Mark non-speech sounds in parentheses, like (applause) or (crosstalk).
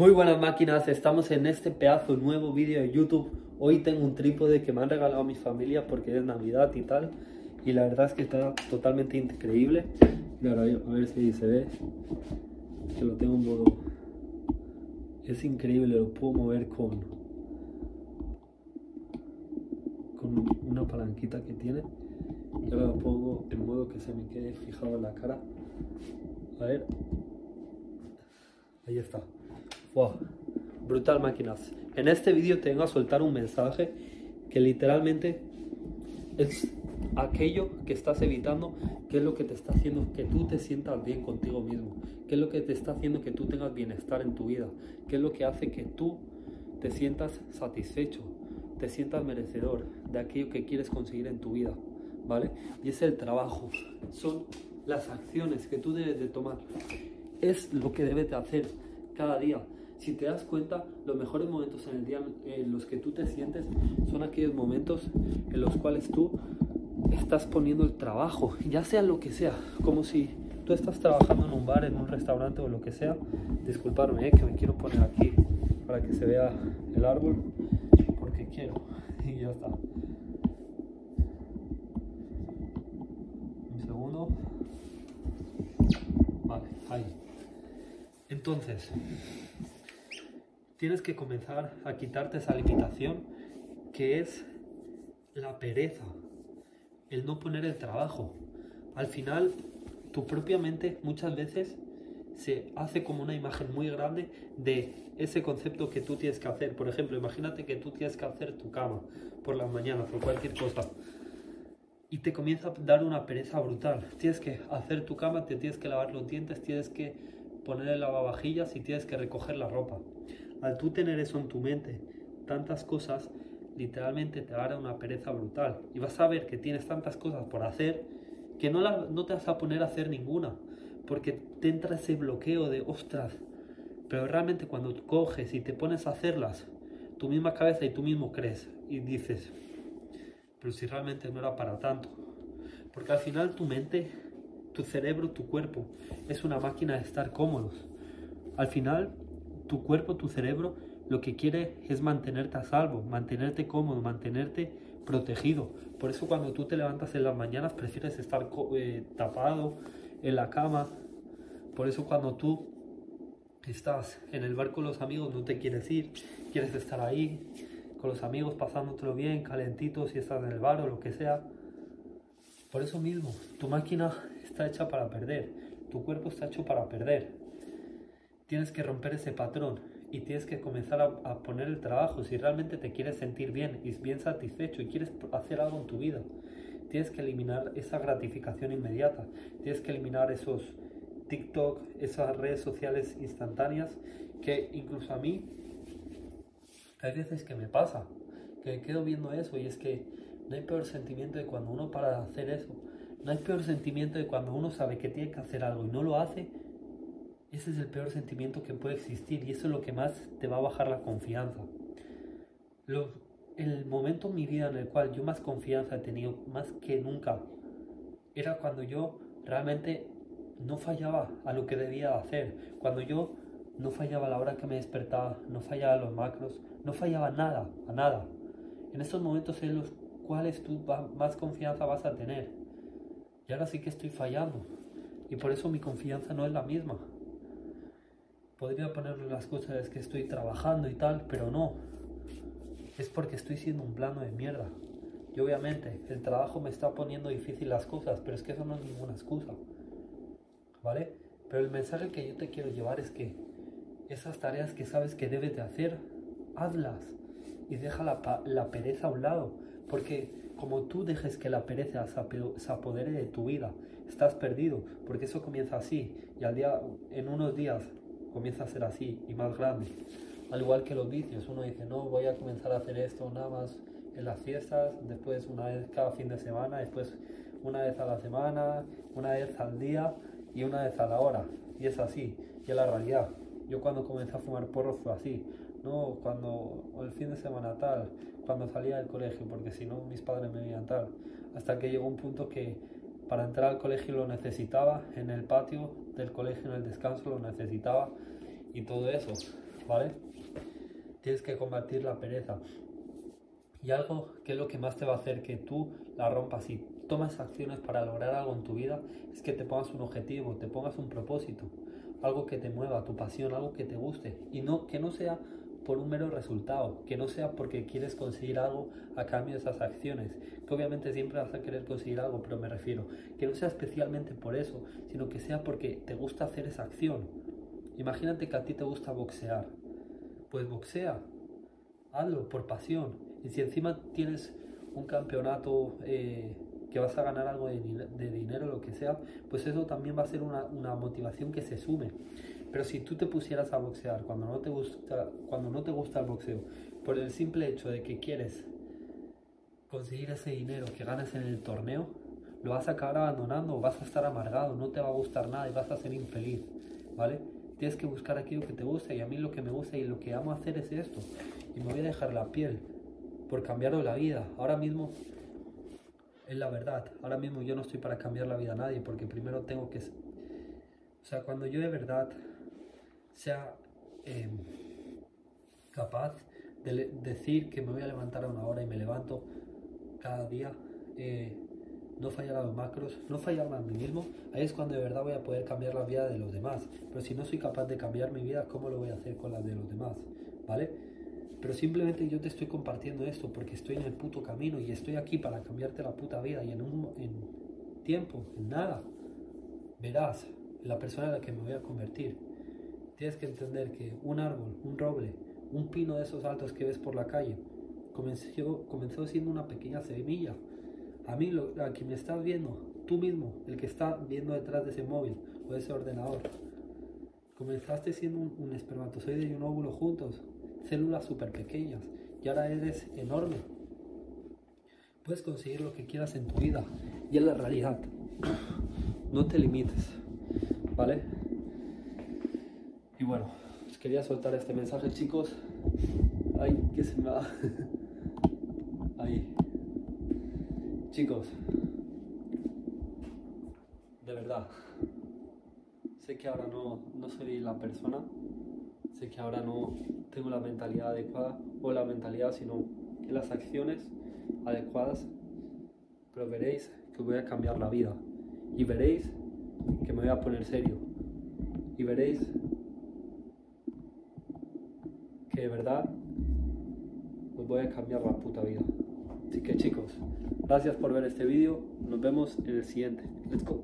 Muy buenas máquinas, estamos en este pedazo nuevo vídeo de YouTube. Hoy tengo un trípode que me han regalado a mi familia porque es Navidad y tal. Y la verdad es que está totalmente increíble. Ahora a ver si se ve. Que lo tengo en modo... Es increíble, lo puedo mover con... Con una palanquita que tiene. Y lo pongo en modo que se me quede fijado en la cara. A ver. Ahí está. Wow, brutal máquinas. En este vídeo te vengo a soltar un mensaje que literalmente es aquello que estás evitando, que es lo que te está haciendo que tú te sientas bien contigo mismo, que es lo que te está haciendo que tú tengas bienestar en tu vida, que es lo que hace que tú te sientas satisfecho, te sientas merecedor de aquello que quieres conseguir en tu vida, ¿vale? Y es el trabajo, son las acciones que tú debes de tomar, es lo que debes de hacer cada día si te das cuenta, los mejores momentos en el día en los que tú te sientes son aquellos momentos en los cuales tú estás poniendo el trabajo, ya sea lo que sea, como si tú estás trabajando en un bar, en un restaurante o lo que sea. Disculparme, eh, que me quiero poner aquí para que se vea el árbol, porque quiero, (laughs) y ya está. Un segundo. Vale, ahí. Entonces, tienes que comenzar a quitarte esa limitación que es la pereza, el no poner el trabajo. Al final, tu propia mente muchas veces se hace como una imagen muy grande de ese concepto que tú tienes que hacer. Por ejemplo, imagínate que tú tienes que hacer tu cama por las mañanas o cualquier cosa. Y te comienza a dar una pereza brutal. Tienes que hacer tu cama, te tienes que lavar los dientes, tienes que poner el lavavajillas y tienes que recoger la ropa. Al tú tener eso en tu mente, tantas cosas, literalmente te hará una pereza brutal. Y vas a ver que tienes tantas cosas por hacer que no, no te vas a poner a hacer ninguna. Porque te entra ese bloqueo de, ostras. Pero realmente cuando coges y te pones a hacerlas, tu misma cabeza y tú mismo crees y dices, pero si realmente no era para tanto. Porque al final tu mente, tu cerebro, tu cuerpo es una máquina de estar cómodos. Al final tu cuerpo, tu cerebro, lo que quiere es mantenerte a salvo, mantenerte cómodo, mantenerte protegido. Por eso cuando tú te levantas en las mañanas prefieres estar eh, tapado en la cama. Por eso cuando tú estás en el bar con los amigos no te quieres ir, quieres estar ahí con los amigos pasándotelo bien, calentito si estás en el bar o lo que sea. Por eso mismo, tu máquina está hecha para perder, tu cuerpo está hecho para perder tienes que romper ese patrón y tienes que comenzar a, poner el trabajo. Si realmente te quieres sentir bien y bien satisfecho y quieres hacer algo en tu vida, tienes que eliminar esa gratificación inmediata. Tienes que eliminar esos TikTok, esas redes sociales instantáneas que incluso a mí hay veces que me pasa, que quedo viendo eso y es que no hay peor sentimiento de cuando uno para de hacer eso. No hay peor sentimiento de cuando uno sabe que tiene que hacer algo y no lo hace ese es el peor sentimiento que puede existir y eso es lo que más te va a bajar la confianza. el momento en mi vida en el cual yo más confianza he tenido, más que nunca, era cuando yo realmente no fallaba a lo que debía hacer. Cuando yo no fallaba a la hora que me despertaba, no fallaba a los macros, no fallaba nada, a nada. En estos momentos en los cuales tú más confianza vas a tener. Y ahora sí que estoy fallando. Y por eso mi confianza no es la misma podría ponerle las cosas que estoy trabajando y tal, pero no. Es porque estoy siendo un plano de mierda. Y obviamente el trabajo me está poniendo difícil las cosas, pero es que eso no es ninguna excusa. ¿Vale? Pero el mensaje que yo te quiero llevar es que esas tareas que sabes que debes de hacer, hazlas y deja la, la pereza a un lado. Porque como tú dejes que la pereza se apodere de tu vida, estás perdido, porque eso comienza así y al día, en unos días comienza a ser así y más grande. Al igual que los vicios, uno dice, no, voy a comenzar a hacer esto nada más en las fiestas, después una vez cada fin de semana, después una vez a la semana, una vez al día y una vez a la hora. Y es así, y es la realidad. Yo cuando comencé a fumar porro fue así, no cuando el fin de semana tal, cuando salía del colegio, porque si no mis padres me veían tal. Hasta que llegó un punto que para entrar al colegio lo necesitaba, en el patio del colegio, en el descanso lo necesitaba y todo eso. ¿vale? Tienes que combatir la pereza. Y algo que es lo que más te va a hacer que tú la rompas y tomas acciones para lograr algo en tu vida es que te pongas un objetivo, te pongas un propósito, algo que te mueva, tu pasión, algo que te guste y no que no sea por un mero resultado, que no sea porque quieres conseguir algo a cambio de esas acciones, que obviamente siempre vas a querer conseguir algo, pero me refiero, que no sea especialmente por eso, sino que sea porque te gusta hacer esa acción. Imagínate que a ti te gusta boxear, pues boxea, hazlo por pasión, y si encima tienes un campeonato eh, que vas a ganar algo de, de, dinero, lo que sea, pues eso también va a ser una, una, motivación que se sume. Pero si tú te pusieras a boxear cuando no, te gusta, cuando no te gusta el boxeo, por el simple hecho de que quieres conseguir ese dinero que ganas en el torneo, lo vas a acabar abandonando vas a estar amargado, no te va a gustar nada y vas a ser infeliz, ¿vale? Tienes que buscar aquello que te gusta y a mí lo que me gusta y lo que amo hacer es esto. Y me voy a dejar la piel, por cambiarlo la vida. Ahora mismo es la verdad. Ahora mismo yo no estoy para cambiar la vida a nadie porque primero tengo que... O sea, cuando yo de verdad sea em, capaz de decir que me voy a levantar a una hora y me levanto cada día, eh, no fallar a los macros, no fallarme a mí mismo, ahí es cuando de verdad voy a poder cambiar la vida de los demás. Pero si no soy capaz de cambiar mi vida, ¿cómo lo voy a hacer con la de los demás? ¿Vale? Pero simplemente yo te estoy compartiendo esto porque estoy en el puto camino y estoy aquí para cambiarte la puta vida y en un tiempo, en nada, verás la persona en la que me voy a convertir. Tienes que entender que un árbol, un roble, un pino de esos altos que ves por la calle, comenzó, comenzó siendo una pequeña semilla. A mí, lo, a quien me estás viendo, tú mismo, el que está viendo detrás de ese móvil o de ese ordenador, comenzaste siendo un, espermatozoide y un óvulo juntos, células súper pequeñas y ahora eres enorme. Puedes conseguir lo que quieras en tu vida y en la realidad. No te limites, ¿vale? Y bueno, os quería soltar este mensaje, chicos. Ay, que se me va. (laughs) Ahí. Chicos, de verdad, sé que ahora no, no soy la persona sé que ahora no tengo la mentalidad adecuada, o la mentalidad, sino las acciones adecuadas, pero veréis que voy a cambiar la vida y veréis que me voy a poner serio y veréis de verdad os voy a cambiar la puta vida. Así que chicos, gracias por ver este vídeo, nos vemos en el siguiente. Let's go.